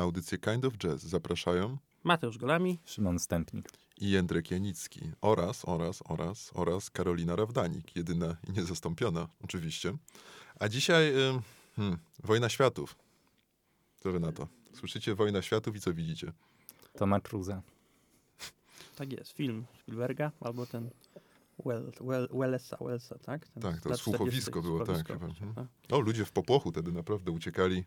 Audycję Kind of Jazz zapraszają Mateusz Golami. Szymon Stępnik. i Jędrek Janicki oraz, oraz, oraz, oraz Karolina Rawdanik, jedyna i niezastąpiona oczywiście. A dzisiaj hmm, Wojna Światów. Co wy na to? Słyszycie Wojna Światów i co widzicie? Toma Cruza. Tak jest, film Spielberga albo ten well, well, Wellesa, Wellesa, tak? Ten Tak, to słuchowisko 40., było, tak, chyba, tak. O, ludzie w popłochu wtedy naprawdę uciekali,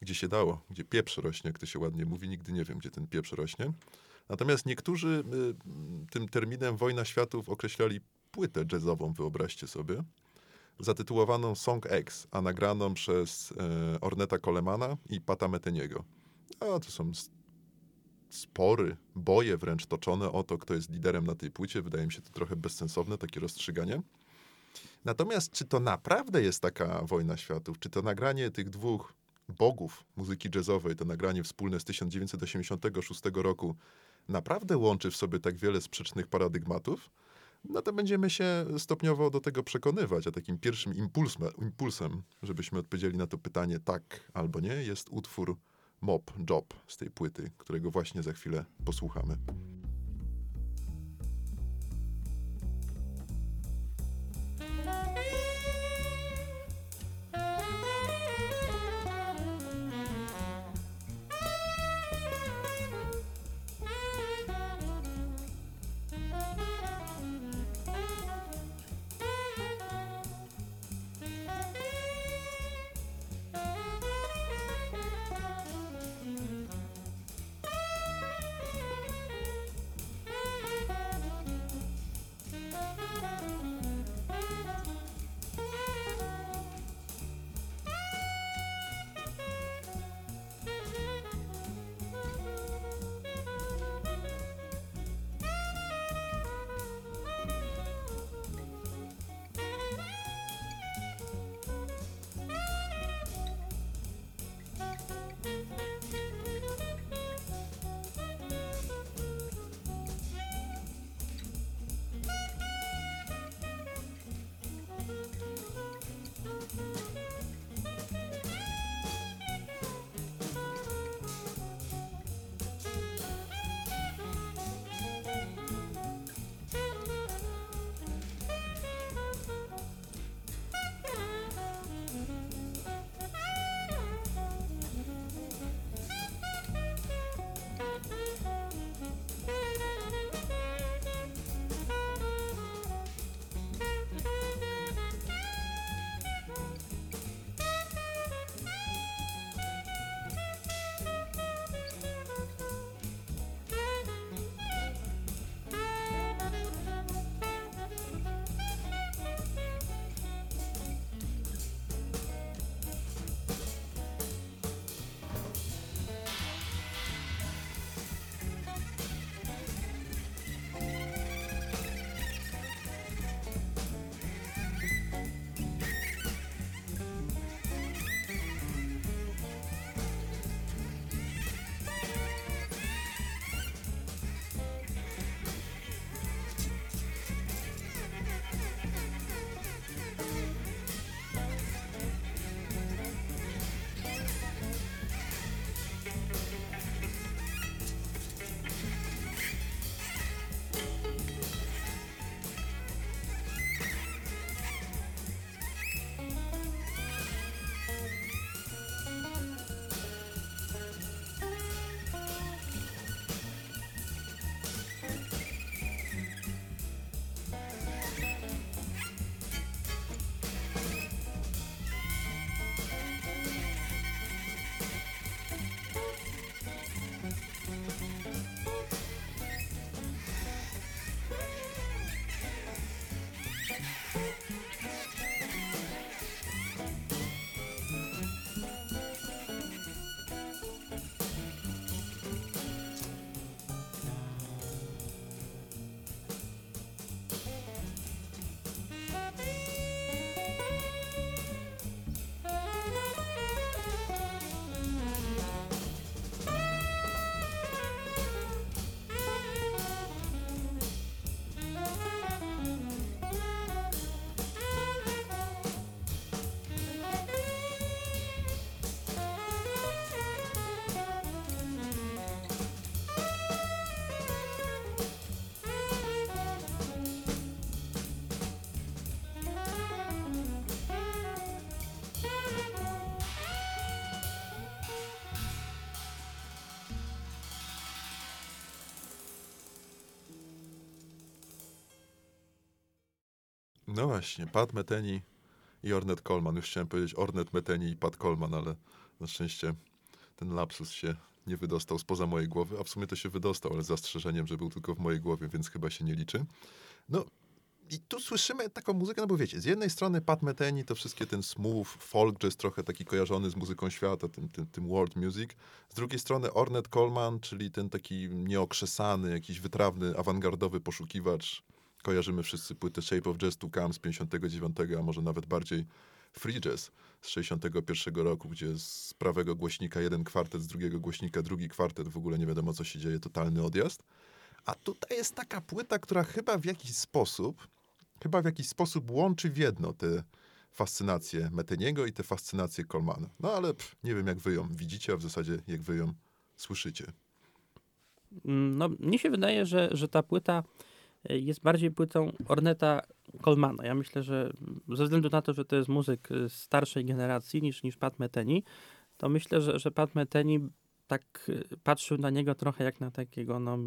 gdzie się dało, gdzie pieprz rośnie, jak to się ładnie mówi. Nigdy nie wiem, gdzie ten pieprz rośnie. Natomiast niektórzy y, tym terminem Wojna Światów określali płytę jazzową, wyobraźcie sobie, zatytułowaną Song X, a nagraną przez e, Orneta Colemana i Pata Meteniego. A to są spory, boje wręcz toczone o to, kto jest liderem na tej płycie. Wydaje mi się to trochę bezsensowne, takie rozstrzyganie. Natomiast czy to naprawdę jest taka wojna światów? Czy to nagranie tych dwóch bogów muzyki jazzowej, to nagranie wspólne z 1986 roku, naprawdę łączy w sobie tak wiele sprzecznych paradygmatów? No to będziemy się stopniowo do tego przekonywać, a takim pierwszym impulsem, impulsem żebyśmy odpowiedzieli na to pytanie tak albo nie, jest utwór Mob Job z tej płyty, którego właśnie za chwilę posłuchamy. No właśnie, Pat Metheny i Ornette Coleman. Już chciałem powiedzieć Ornette Metheny i Pat Coleman, ale na szczęście ten lapsus się nie wydostał spoza mojej głowy, a w sumie to się wydostał, ale z zastrzeżeniem, że był tylko w mojej głowie, więc chyba się nie liczy. No i tu słyszymy taką muzykę, no bo wiecie, z jednej strony Pat Metheny to wszystkie ten smooth, folk jazz trochę taki kojarzony z muzyką świata, tym, tym, tym world music. Z drugiej strony Ornette Coleman, czyli ten taki nieokrzesany, jakiś wytrawny, awangardowy poszukiwacz. Kojarzymy wszyscy płytę Shape of Jazz to Come z 59, a może nawet bardziej Free Jazz z 61 roku, gdzie z prawego głośnika jeden kwartet, z drugiego głośnika drugi kwartet, w ogóle nie wiadomo co się dzieje, totalny odjazd. A tutaj jest taka płyta, która chyba w jakiś sposób, chyba w jakiś sposób łączy w jedno te fascynacje Meteniego i te fascynacje Colmana. No ale pff, nie wiem jak wy ją widzicie, a w zasadzie jak wy ją słyszycie. Mm, No, mnie się wydaje, że, że ta płyta jest bardziej płytą Orneta Colmana. Ja myślę, że ze względu na to, że to jest muzyk y, starszej generacji niż, niż Pat Metheny, to myślę, że, że Pat Metheny tak y, patrzył na niego trochę jak na takiego no,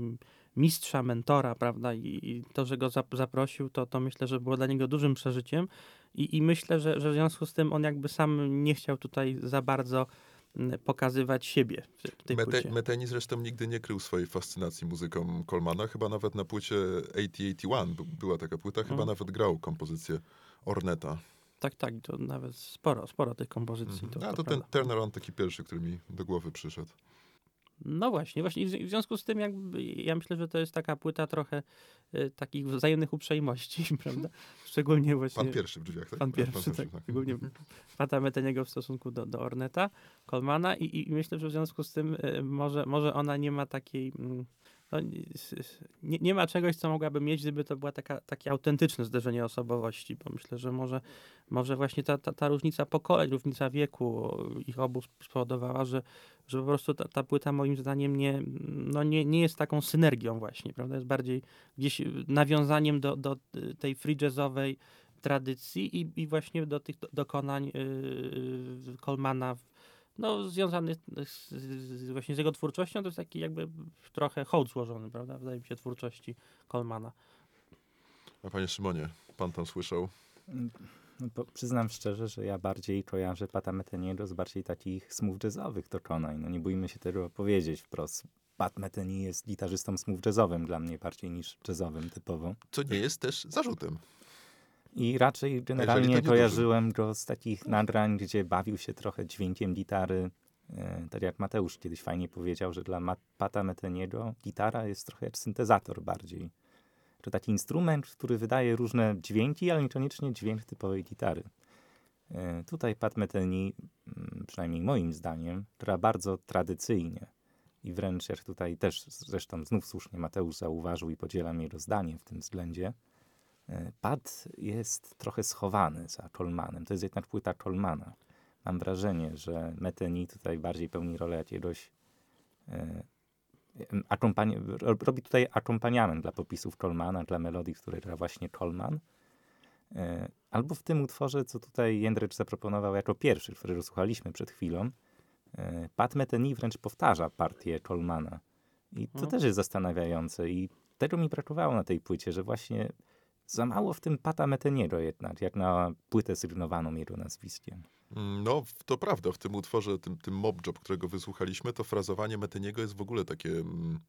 mistrza, mentora, prawda? I, i to, że go zap- zaprosił, to, to myślę, że było dla niego dużym przeżyciem. I, i myślę, że, że w związku z tym on jakby sam nie chciał tutaj za bardzo pokazywać siebie w tej Mete, płycie. Meteni zresztą nigdy nie krył swojej fascynacji muzyką Colmana. Chyba nawet na płycie 8081 by- była taka płyta, chyba Mhm. nawet grał kompozycję Orneta. Tak, tak, to nawet sporo, sporo tych kompozycji. Mhm. To, A to to ten prawda. turnaround taki pierwszy, który mi do głowy przyszedł. No właśnie, właśnie i w, w związku z tym jakby, ja myślę, że to jest taka płyta trochę y, takich wzajemnych uprzejmości, prawda? Szczególnie właśnie... Pan pierwszy w drzwiach, tak? Pan pierwszy, tak. Szczególnie Pata Meteniego w stosunku do, do Orneta, Colmana i, i myślę, że w związku z tym y, może, może ona nie ma takiej... mm, No, nie, nie ma czegoś, co mogłaby mieć, gdyby to była taka, takie autentyczne zderzenie osobowości, bo myślę, że może, może właśnie ta, ta, ta różnica pokoleń, różnica wieku ich obu spowodowała, że, że po prostu ta, ta płyta moim zdaniem nie, no nie, nie jest taką synergią właśnie, prawda? Jest bardziej gdzieś nawiązaniem do, do tej free jazzowej tradycji i, i właśnie do tych do- dokonań yy, Colmana, w- no związanych z, z, właśnie z jego twórczością, to jest taki jakby trochę hołd złożony, prawda? Wydaje mi się twórczości Colmana. A panie Szymonie, pan tam słyszał? No, bo przyznam szczerze, że ja bardziej kojarzę Pata Metheniego z bardziej takich smooth jazzowych dokonań. No nie bójmy się tego powiedzieć wprost. Pat Metheny jest gitarzystą smooth jazzowym dla mnie bardziej niż jazzowym typowo. Co nie jest też zarzutem. I raczej generalnie nie kojarzyłem go z takich nagrań, gdzie bawił się trochę dźwiękiem gitary. E, tak jak Mateusz kiedyś fajnie powiedział, że dla Pata Metheniego gitara jest trochę jak syntezator bardziej. To taki instrument, który wydaje różne dźwięki, ale niekoniecznie dźwięk typowej gitary. E, Tutaj Pat Metheny, mm, przynajmniej moim zdaniem, gra bardzo tradycyjnie. I wręcz jak tutaj też zresztą znów słusznie Mateusz zauważył i podzielam jego zdanie w tym względzie, E, Pat jest trochę schowany za Colmanem. To jest jednak płyta Colmana. Mam wrażenie, że Metheny tutaj bardziej pełni rolę jakiegoś e, akompani- ro- robi tutaj akompaniament dla popisów Colmana, dla melodii, które gra właśnie Colman. E, Albo w tym utworze, co tutaj Jędrycz zaproponował jako pierwszy, którego słuchaliśmy przed chwilą, Pat Metheny wręcz powtarza partię Colmana. I to Mhm. też jest zastanawiające i tego mi brakowało na tej płycie, że właśnie za mało w tym Pata Metheniego jednak, jak na płytę sygnowaną jego nazwiskiem. Mm, No, to prawda, w tym utworze, tym, tym Mob Job, którego wysłuchaliśmy, to frazowanie Meteniego jest w ogóle takie mm,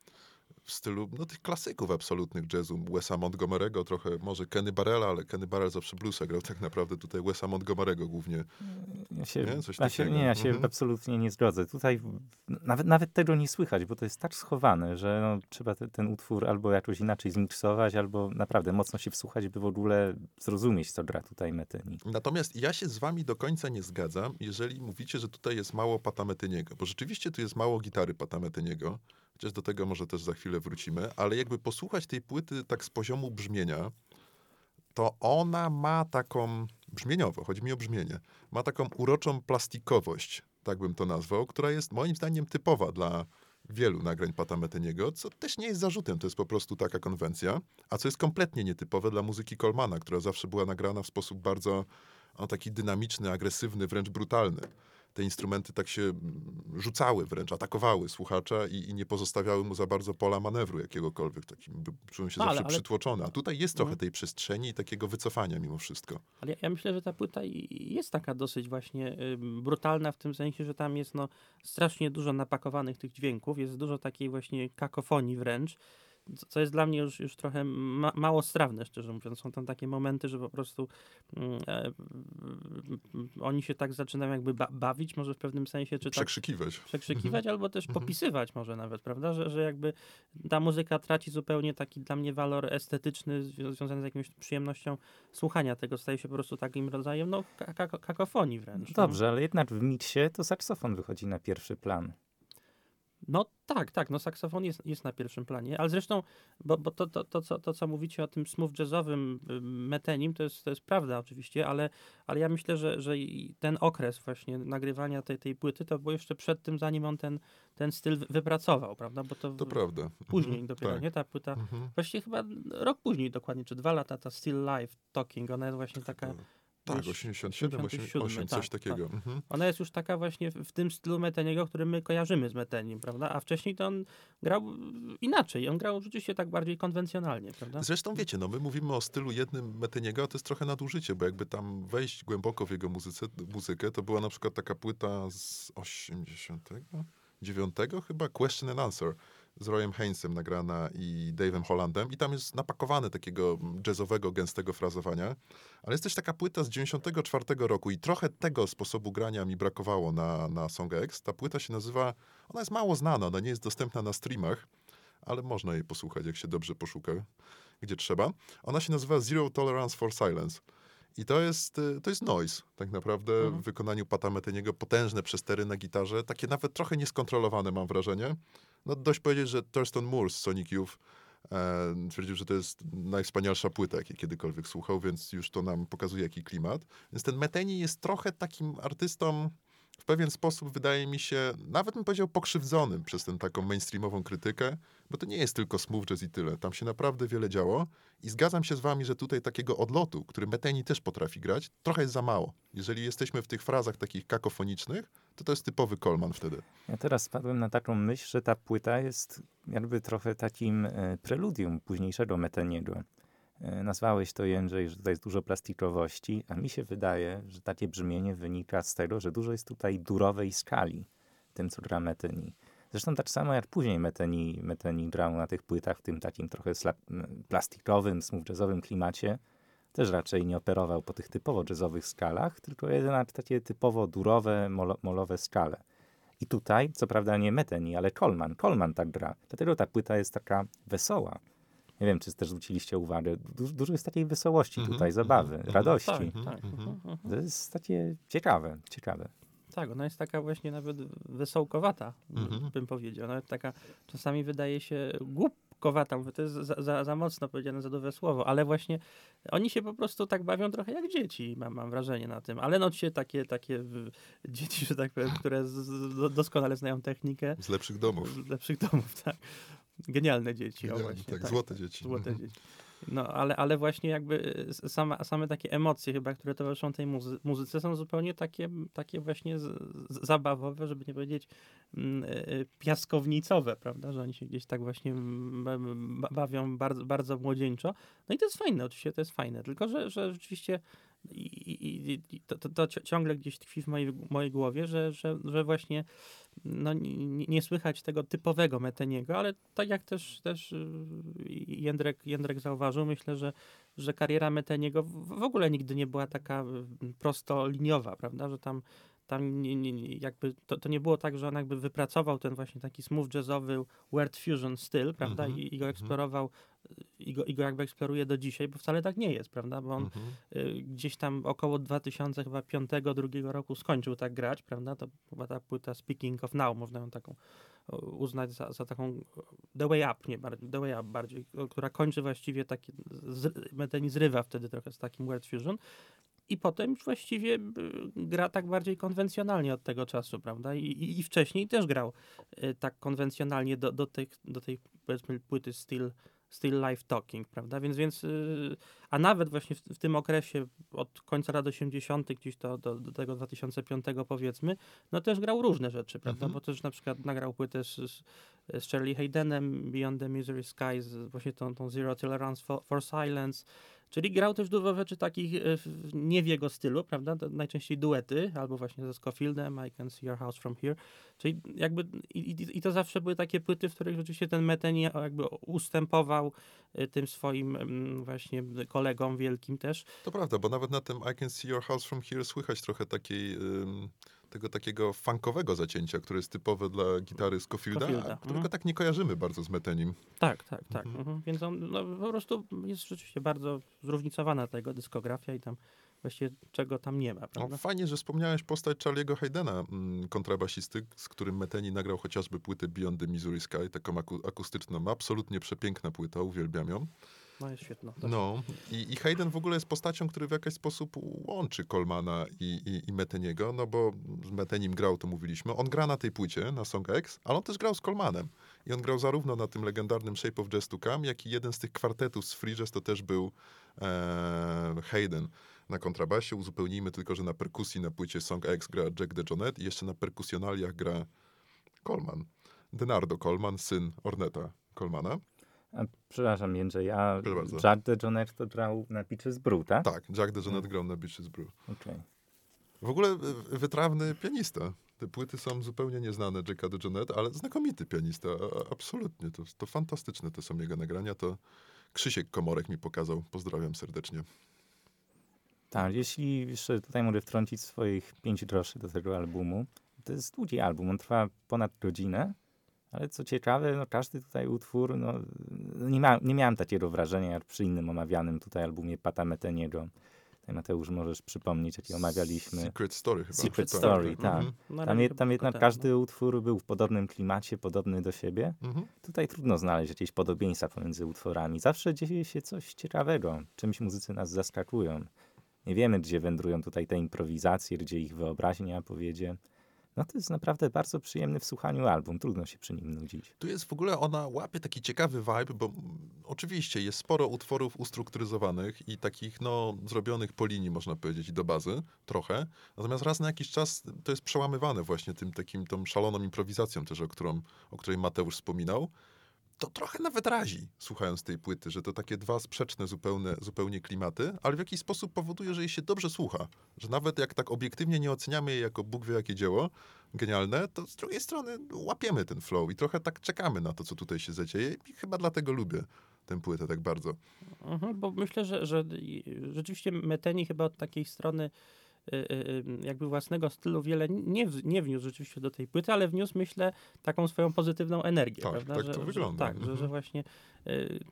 w stylu no, tych klasyków absolutnych jazzu. Wesa Montgomery'ego, trochę może Kenny Barrella, ale Kenny Barrell zawsze bluesa grał tak naprawdę tutaj Wesa Montgomery'ego głównie. Ja się, Nie? Coś ja się, nie, ja się Mhm. absolutnie nie zgodzę. Tutaj nawet, nawet tego nie słychać, bo to jest tak schowane, że no, trzeba te, ten utwór albo jakoś inaczej zmiksować, albo naprawdę mocno się wsłuchać, by w ogóle zrozumieć, co gra tutaj Metheny. Natomiast ja się z wami do końca nie zgadzam, jeżeli mówicie, że tutaj jest mało Pata Metyniego, bo rzeczywiście tu jest mało gitary Pata Metyniego, chociaż do tego może też za chwilę wrócimy, ale jakby posłuchać tej płyty tak z poziomu brzmienia, to ona ma taką, brzmieniowo, chodzi mi o brzmienie, ma taką uroczą plastikowość, tak bym to nazwał, która jest moim zdaniem typowa dla wielu nagrań Pata Metyniego, co też nie jest zarzutem, to jest po prostu taka konwencja, a co jest kompletnie nietypowe dla muzyki Colmana, która zawsze była nagrana w sposób bardzo no, taki dynamiczny, agresywny, wręcz brutalny. Te instrumenty tak się mm, rzucały wręcz, atakowały słuchacza i, i nie pozostawiały mu za bardzo pola manewru jakiegokolwiek. Takim, czułem się No, ale- zawsze ale- przytłoczony. A tutaj jest trochę Mhm. tej przestrzeni i takiego wycofania mimo wszystko. Ale ja, ja myślę, że ta płyta jest taka dosyć właśnie ym, brutalna w tym sensie, że tam jest no, strasznie dużo napakowanych tych dźwięków, jest dużo takiej właśnie kakofonii wręcz, co- jest dla mnie już, już trochę ma, mało strawne, szczerze mówiąc. Są tam takie momenty, że po prostu mm, e, oni się tak zaczynają jakby ba bawić, może w pewnym sensie, czy tak Przekrzykiwać. przekrzykiwać, albo też Mhm. popisywać może nawet, prawda? Że, że jakby ta muzyka traci zupełnie taki dla mnie walor estetyczny zwią- związany z jakąś przyjemnością słuchania tego. Staje się po prostu takim rodzajem, no, ka- ka- kakofonii wręcz. no. Dobrze, ale jednak w miksie to saksofon wychodzi na pierwszy plan. No tak, tak, no saksofon jest, jest na pierwszym planie, ale zresztą, bo, bo to, to, to, co, to, co mówicie o tym smooth jazzowym y, metenim, to jest, to jest prawda oczywiście, ale, ale ja myślę, że, że ten okres właśnie nagrywania tej, tej płyty, to było jeszcze przed tym, zanim on ten, ten styl wy- wypracował, prawda? Bo to, To prawda. później Mhm, dopiero, tak. nie? Ta płyta, Mhm. właściwie chyba rok później dokładnie, czy dwa lata, ta Still Live Talking, ona jest właśnie taka, Tak, Wiesz, 87, 87, 88, coś tak, takiego. Mhm. ona jest już taka właśnie w, w tym stylu Meteniego, który my kojarzymy z Metenim, prawda? A wcześniej to on grał inaczej, on grał rzeczywiście tak bardziej konwencjonalnie, prawda? Zresztą wiecie, no my mówimy o stylu jednym Meteniego, a to jest trochę nadużycie, bo jakby tam wejść głęboko w jego muzyce, muzykę, to była na przykład taka płyta z 89 chyba, Question and Answer, z Royem Haynesem nagrana i Dave'em Hollandem i tam jest napakowane takiego jazzowego, gęstego frazowania, ale jest też taka płyta z 94 roku i trochę tego sposobu grania mi brakowało na, na Song X. Ta płyta się nazywa, ona jest mało znana, ona nie jest dostępna na streamach, ale można jej posłuchać, jak się dobrze poszuka, gdzie trzeba. Ona się nazywa Zero Tolerance for Silence. I to jest, y, to jest noise, tak naprawdę, Mhm. w wykonaniu Pata Meteniego. Potężne przestery na gitarze, takie nawet trochę nieskontrolowane, mam wrażenie. No dość powiedzieć, że Thurston Moore z Sonic Youth e, twierdził, że to jest najwspanialsza płyta, jakiej kiedykolwiek słuchał, więc już to nam pokazuje, jaki klimat. Więc ten Meteni jest trochę takim artystą, w pewien sposób wydaje mi się, nawet bym powiedział pokrzywdzonym przez tę taką mainstreamową krytykę, bo to nie jest tylko smooth jazz i tyle. Tam się naprawdę wiele działo i zgadzam się z wami, że tutaj takiego odlotu, który Meteni też potrafi grać, trochę jest za mało. Jeżeli jesteśmy w tych frazach takich kakofonicznych, to to jest typowy Coleman wtedy. Ja teraz spadłem na taką myśl, że ta płyta jest jakby trochę takim e, preludium późniejszego Meteniego. E, nazwałeś to, Jędrzej, że tutaj jest dużo plastikowości, a mi się wydaje, że takie brzmienie wynika z tego, że dużo jest tutaj durowej skali tym, co gra Meteni. Zresztą tak samo jak później Meteni, Meteni grał na tych płytach w tym takim trochę plastikowym, smooth jazzowym klimacie, też raczej nie operował po tych typowo jazzowych skalach, tylko jednak takie typowo durowe, molo, molowe skale. I tutaj, co prawda nie Meteni, ale Coleman. Coleman tak gra. Dlatego ta płyta jest taka wesoła. Nie wiem, czy też zwróciliście uwagę. Du- dużo jest takiej wesołości Mhm, tutaj, mhm, zabawy, mhm. radości. Tak, tak. mhm, mhm. To jest takie ciekawe, ciekawe. Tak, ona jest taka właśnie nawet wesołkowata, bym powiedział. Nawet taka czasami wydaje się głupkowata, mówię, to jest za, za, za mocno powiedziane, za duże słowo, ale właśnie oni się po prostu tak bawią trochę jak dzieci, mam, mam wrażenie na tym. Ale no się takie, takie dzieci, że tak powiem, które z, z, do- doskonale znają technikę Z lepszych domów. z lepszych domów, tak. Genialne dzieci, o Genialnie, właśnie. tak, złote dzieci. Złote Mhm. dzieci. No, ale, ale właśnie jakby y, sama, same takie emocje chyba, które towarzyszą tej muzy- muzyce są zupełnie takie, takie właśnie zabawowe, żeby nie powiedzieć mm, y, y, piaskownicowe, prawda, że oni się gdzieś tak właśnie ba- bawią bardzo, bardzo młodzieńczo. No i to jest fajne, oczywiście to jest fajne, tylko że, że rzeczywiście i, i, i- to, to, to ci- ciągle gdzieś tkwi w mojej, mojej głowie, że, że, że właśnie no, nie, nie słychać tego typowego Meteniego, ale tak jak też, też y, Jędrek, Jędrek zauważył, myślę, że, że kariera Meteniego w, ogóle nigdy nie była taka y, prosto liniowa, prawda, że tam, tam nie, nie, nie- jakby to, to nie było tak, że on jakby wypracował ten właśnie taki smooth jazzowy word fusion styl, prawda, Mhm, i, i go mhm. eksplorował y, i go, i go jakby eksploruje do dzisiaj, bo wcale tak nie jest, prawda, bo on Mhm. y, gdzieś tam około 2005 drugiego roku skończył tak grać, prawda? To chyba ta płyta Speaking of Now, można ją taką uznać za, za taką The Way Up, nie The Way Up bardziej, która kończy właściwie taki, z, Meteni zrywa wtedy trochę z takim Word Fusion i potem właściwie y, gra tak bardziej konwencjonalnie od tego czasu, prawda? I, i, i wcześniej też grał y, tak konwencjonalnie do, do, tych, do tej powiedzmy płyty Still Still Life Talking, prawda? Więc, więc y, a nawet właśnie w, w tym okresie od końca lat 80. gdzieś do, do, do tego 2005 powiedzmy, no też grał różne rzeczy, prawda? Mhm. Bo też na przykład nagrał płytę z, z, z Charlie Haydenem, Beyond the Misery Skies, właśnie tą, tą Zero Tolerance for, for Silence, Czyli grał też dużo rzeczy takich e, nie w jego stylu, prawda? To najczęściej duety, albo właśnie ze Scofieldem, I Can See Your House From Here. Czyli jakby, i, i, i to zawsze były takie płyty, w których rzeczywiście ten Metheny jakby ustępował e, tym swoim mm, właśnie kolegom wielkim też. To prawda, bo nawet na tym I Can See Your House From Here słychać trochę takiej, tego takiego funkowego zacięcia, które jest typowe dla gitary Scofielda, którego mhm. tak nie kojarzymy bardzo z Metenim. Tak, tak, tak. Mhm. Mhm. Więc on no, po prostu jest rzeczywiście bardzo zróżnicowana ta jego dyskografia i tam właściwie czego tam nie ma, No, prawda? fajnie, że wspomniałeś postać Charlie'ego Haydena, mm, kontrabasisty, z którym Meteni nagrał chociażby płytę Beyond the Missouri Sky, taką aku- akustyczną, absolutnie przepiękna płyta, uwielbiam ją. No jest świetna. No i, i Hayden w ogóle jest postacią, który w jakiś sposób łączy Colmana i, i, i Meteniego, no bo z Metenim grał, to mówiliśmy. On gra na tej płycie, na Song X, ale on też grał z Colmanem. I on grał zarówno na tym legendarnym Shape of Jazz to Come, jak i jeden z tych kwartetów z Free Jazz to też był e, Hayden na kontrabasie. Uzupełnijmy tylko, że na perkusji na płycie Song X gra Jack DeJohnette i jeszcze na perkusjonaliach gra Coleman. Denardo Coleman, syn Orneta Colemana. A, przepraszam, Jędrzej, a Proszę. Jack DeJohnette to grał na Beaches Brew, tak? Tak, Jack DeJohnette grał na Beaches Brew. Okej. W ogóle e, wytrawny pianista. Te płyty są zupełnie nieznane Jacka DeJohnette, ale znakomity pianista. Absolutnie. To, to fantastyczne te są jego nagrania. To Krzysiek Komorek mi pokazał. Pozdrawiam serdecznie. Tak, jeśli jeszcze tutaj mogę wtrącić swoich pięć groszy do tego albumu, to jest długi album, on trwa ponad godzinę, ale co ciekawe, no każdy tutaj utwór, no nie, ma, nie miałem takiego wrażenia jak przy innym omawianym tutaj albumie Pata Meteniego. Tutaj Mateusz możesz przypomnieć, jaki omawialiśmy. Secret Story chyba. Secret Tak, Story, tak. Mhm. Tam, tam tylko jednak każdy utwór był w podobnym klimacie, podobny do siebie. Mhm. Tutaj trudno znaleźć jakieś podobieństwa pomiędzy utworami. Zawsze dzieje się coś ciekawego, czymś muzycy nas zaskakują. Nie wiemy, gdzie wędrują tutaj te improwizacje, gdzie ich wyobraźnia powiedzie. No to jest naprawdę bardzo przyjemny w słuchaniu album. Trudno się przy nim nudzić. Tu jest w ogóle, ona łapie taki ciekawy vibe, bo oczywiście jest sporo utworów ustrukturyzowanych i takich, no, zrobionych po linii, można powiedzieć, i do bazy, trochę. Natomiast raz na jakiś czas to jest przełamywane właśnie tym takim, tą szaloną improwizacją też, o, którą, o której Mateusz wspominał. To trochę nawet razi, słuchając tej płyty, że to takie dwa sprzeczne zupełnie, zupełnie klimaty, ale w jakiś sposób powoduje, że jej się dobrze słucha. Że nawet jak tak obiektywnie nie oceniamy jej jako Bóg wie jakie dzieło, genialne, to z drugiej strony łapiemy ten flow i trochę tak czekamy na to, co tutaj się zadzieje i chyba dlatego lubię tę płytę tak bardzo. Mhm, bo myślę, że, że rzeczywiście Meteni chyba od takiej strony jakby własnego stylu wiele nie, w- nie wniósł rzeczywiście do tej płyty, ale wniósł, myślę, taką swoją pozytywną energię. Tak, prawda? tak że, to że, wygląda. Tak, że, Mhm. że właśnie y,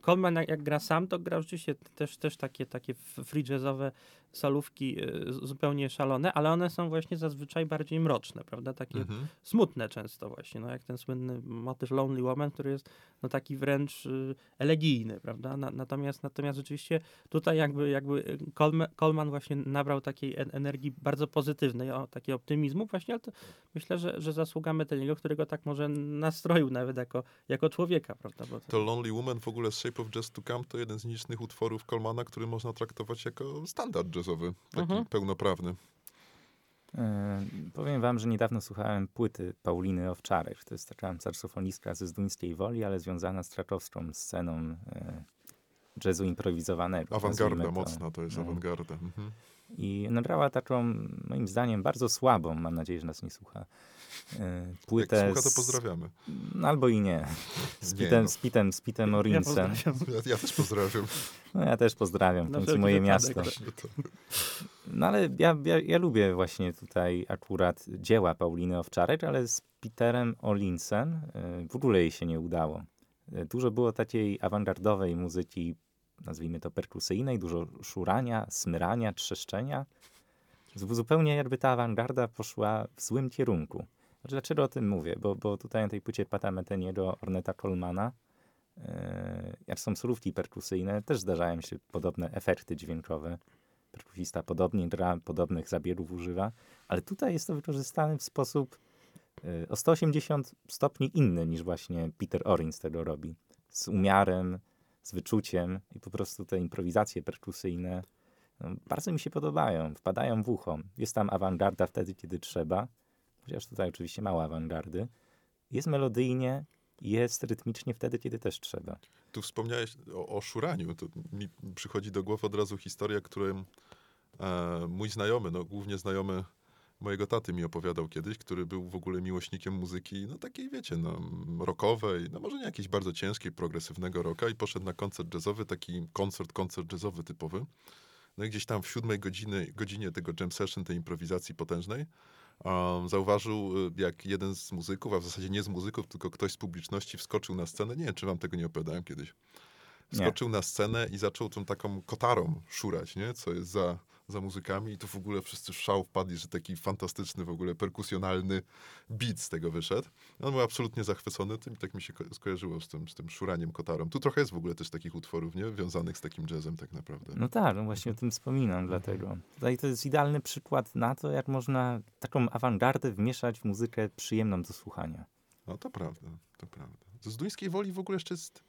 Coleman jak, jak gra sam, to gra rzeczywiście też, też takie, takie free jazzowe solówki y, zupełnie szalone, ale one są właśnie zazwyczaj bardziej mroczne, prawda? Takie Mhm. smutne często właśnie, no jak ten słynny motyw Lonely Woman, który jest no taki wręcz y, elegijny, prawda? Na, natomiast, natomiast rzeczywiście tutaj jakby, jakby y, Coleman właśnie nabrał takiej en- energii bardzo pozytywnej, o, takiego optymizmu właśnie, ale to myślę, że, że zasługa Meteniego, którego tak może nastroił nawet jako, jako człowieka, prawda? Bo To Lonely Woman w ogóle z Shape of Jazz to Come to jeden z nielicznych utworów Colmana, który można traktować jako standard jazzowy, taki Mhm. pełnoprawny. E, powiem wam, że niedawno słuchałem płyty Pauliny Owczarek. To jest taka saksofonistka ze Zduńskiej Woli, ale związana z krakowską sceną e, jazzu improwizowanego. Awangarda to. mocna, to jest No. awangarda. Mhm. I nagrała taką, moim zdaniem, bardzo słabą, mam nadzieję, że nas nie słucha, e, Jak płytę słucha, to z- pozdrawiamy. no, albo i nie. Z Nie, Pitem, no. z Pitem, z Pitem pozdrawiam. Ja, ja też pozdrawiam. No ja też pozdrawiam, w Na końcu wszelki moje miasto. No ale ja, ja, ja lubię właśnie tutaj akurat dzieła Pauliny Owczarek, ale z Peterem Olinsem y, w ogóle jej się nie udało. Y, Dużo było takiej awangardowej muzyki, nazwijmy to perkusyjnej, dużo szurania, smyrania, trzeszczenia. Z- Zupełnie jakby ta awangarda poszła w złym kierunku. Znaczy, Dlaczego o tym mówię? Bo, bo tutaj na tej płycie Pata Meteniego, Orneta Colmana, yy, jak są solówki perkusyjne, też zdarzają się podobne efekty dźwiękowe. Perkusista podobnie gra, podobnych zabiegów używa, ale tutaj jest to wykorzystane w sposób yy, o 180 stopni inny niż właśnie Peter Orins tego robi. Z umiarem, z wyczuciem i po prostu te improwizacje perkusyjne no, bardzo mi się podobają, wpadają w ucho. Jest tam awangarda wtedy, kiedy trzeba, chociaż tutaj oczywiście mało awangardy. Jest melodyjnie, jest rytmicznie wtedy, kiedy też trzeba. Tu wspomniałeś o, o szuraniu. To mi przychodzi do głowy od razu historia, którą e, mój znajomy, no głównie znajomy mojego taty mi opowiadał kiedyś, który był w ogóle miłośnikiem muzyki, no takiej wiecie, no rockowej, no może nie jakiejś bardzo ciężkiej, progresywnego rocka i poszedł na koncert jazzowy, taki koncert, koncert jazzowy typowy. No i gdzieś tam w siódmej godziny, godzinie tego jam session, tej improwizacji potężnej, um, zauważył, y, jak jeden z muzyków, a w zasadzie nie z muzyków, tylko ktoś z publiczności wskoczył na scenę. Nie wiem, czy wam tego nie opowiadałem kiedyś. Wskoczył na scenę i zaczął tą taką kotarą szurać, nie? Co jest za, za muzykami i tu w ogóle wszyscy w szał wpadli, że taki fantastyczny w ogóle perkusjonalny beat z tego wyszedł. On był absolutnie zachwycony tym i tak mi się ko- skojarzyło z tym, z tym szuraniem kotarą. Tu trochę jest w ogóle też takich utworów, nie? Wiązanych z takim jazzem tak naprawdę. No tak, no właśnie o tym wspominam, dlatego. Tutaj to jest idealny przykład na to, jak można taką awangardę wmieszać w muzykę przyjemną do słuchania. No to prawda, to prawda. Z Duńskiej Woli w ogóle jeszcze jest...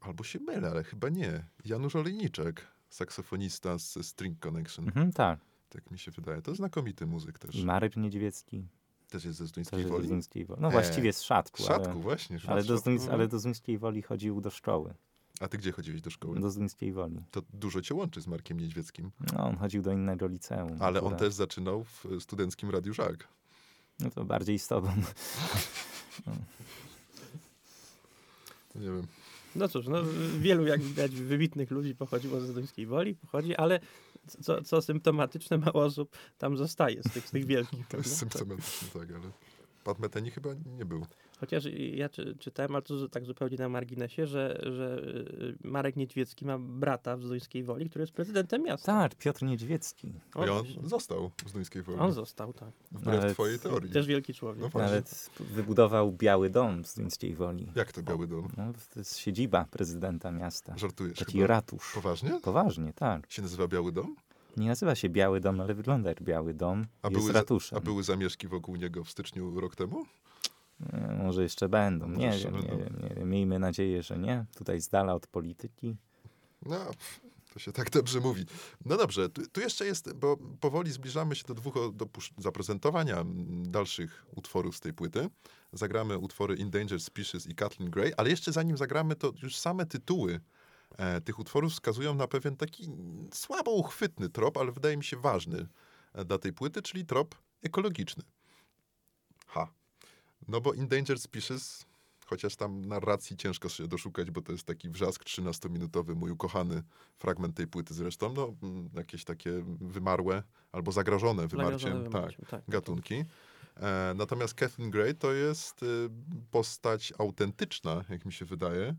Albo się mylę, ale chyba nie. Janusz Olejniczek, saksofonista z String Connection. Mhm, tak. Tak mi się wydaje. To znakomity muzyk też. Marek Niedźwiecki Też jest ze Zduńskiej z Woli. No E, właściwie z Szatku, W Szatku, ale, właśnie. ale, do Szatku. Zduń, ale do Duńskiej Woli chodził do szkoły. A ty gdzie chodziłeś do szkoły? Do Duńskiej Woli. To dużo cię łączy z Markiem Niedźwieckim. No, on chodził do innego liceum. Ale on też zaczynał w studenckim Radiu Żak. No to bardziej z tobą. Nie wiem. No cóż, no, wielu, jak widać, wybitnych ludzi pochodziło z Duńskiej Woli, pochodzi, ale co, co symptomatyczne, mało osób tam zostaje z tych, z tych wielkich. To jest symptomatyczne, tak, ale Pat Metheny chyba nie był. Chociaż ja czy, czytałem, ale to tak zupełnie na marginesie, że, że y, Marek Niedźwiecki ma brata w Duńskiej Woli, który jest prezydentem miasta. Tak, Piotr Niedźwiecki. On właśnie. został z Duńskiej Woli. On został, tak. Wbrew Ale- twojej teorii. Też wielki człowiek. No. Nawet wybudował Biały Dom z Duńskiej Woli. Jak to Biały Dom? No, to jest siedziba prezydenta miasta. Żartujesz Taki chyba. ratusz. Poważnie? Poważnie, tak. Się nazywa Biały Dom? Nie nazywa się Biały Dom, ale wygląda jak Biały Dom. A jest były, ratuszem. a były zamieszki wokół niego w styczniu rok temu? E, Może jeszcze będą. Nie jeszcze wiem, nie będą. wiem, nie wiem. Miejmy nadzieję, że nie. Tutaj z dala od polityki. No, to się tak dobrze mówi. No dobrze, tu, tu jeszcze jest, bo powoli zbliżamy się do dwóch do zaprezentowania dalszych utworów z tej płyty. Zagramy utwory Endangered Species i Kathleen Gray, ale jeszcze zanim zagramy, to już same tytuły e, tych utworów wskazują na pewien taki słabo uchwytny trop, ale wydaje mi się ważny e, dla tej płyty, czyli trop ekologiczny. Ha. No bo Endangered Species, chociaż tam narracji ciężko się doszukać, bo to jest taki wrzask 13-minutowy, mój ukochany fragment tej płyty zresztą, no mm, jakieś takie wymarłe albo zagrożone wymarciem, Zagrożone tak, wymarciem, tak. gatunki. E, natomiast Catherine Gray to jest y, postać autentyczna, jak mi się wydaje.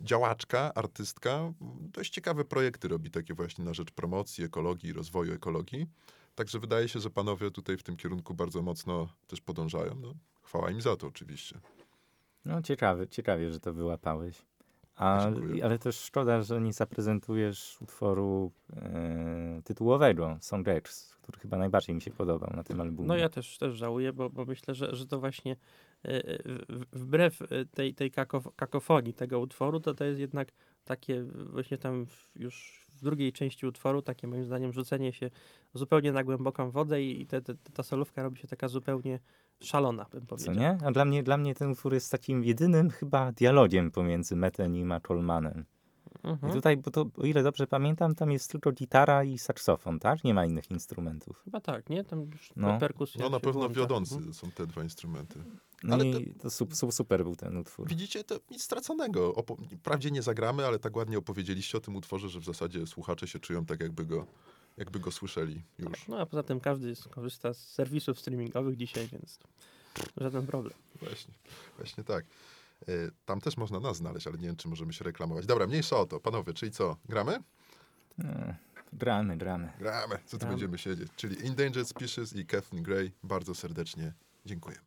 Działaczka, artystka. Dość ciekawe projekty robi takie właśnie na rzecz promocji ekologii, rozwoju ekologii. Także wydaje się, że panowie tutaj w tym kierunku bardzo mocno też podążają. No, chwała im za to oczywiście. No ciekawe, ciekawie, że to wyłapałeś. A, ale też szkoda, że nie zaprezentujesz utworu e, tytułowego Song X, który chyba najbardziej mi się podobał na tym albumie. No ja też, też żałuję, bo, bo myślę, że, że to właśnie e, e, w- wbrew e, tej, tej kakof- kakofonii tego utworu, to to jest jednak takie właśnie tam już w drugiej części utworu, takie moim zdaniem rzucenie się zupełnie na głęboką wodę i te, te, ta solówka robi się taka zupełnie szalona, bym Co powiedział. nie? A dla mnie, dla mnie ten utwór jest takim jedynym chyba dialogiem pomiędzy Metenim a Colemanem. I Mhm. tutaj, bo to, o ile dobrze pamiętam, tam jest tylko gitara i saksofon, tak? Nie ma innych instrumentów. Chyba tak, nie? Tam już No. perkusja No na pewno włącza. wiodący Mhm. są te dwa instrumenty. No Ale i to su, su, super był ten utwór. Widzicie, to nic straconego. Opo- Wprawdzie nie zagramy, ale tak ładnie opowiedzieliście o tym utworze, że w zasadzie słuchacze się czują tak, jakby go, jakby go słyszeli już. No a poza tym każdy korzysta z serwisów streamingowych dzisiaj, więc żaden problem. Właśnie, właśnie tak. E, Tam też można nas znaleźć, ale nie wiem, czy możemy się reklamować. Dobra, mniejsza o to. Panowie, czyli co? Gramy? E, gramy, gramy. Gramy. Co tu Gramy. będziemy siedzieć? Czyli Endangered Species i Kathleen Gray. Bardzo serdecznie dziękujemy.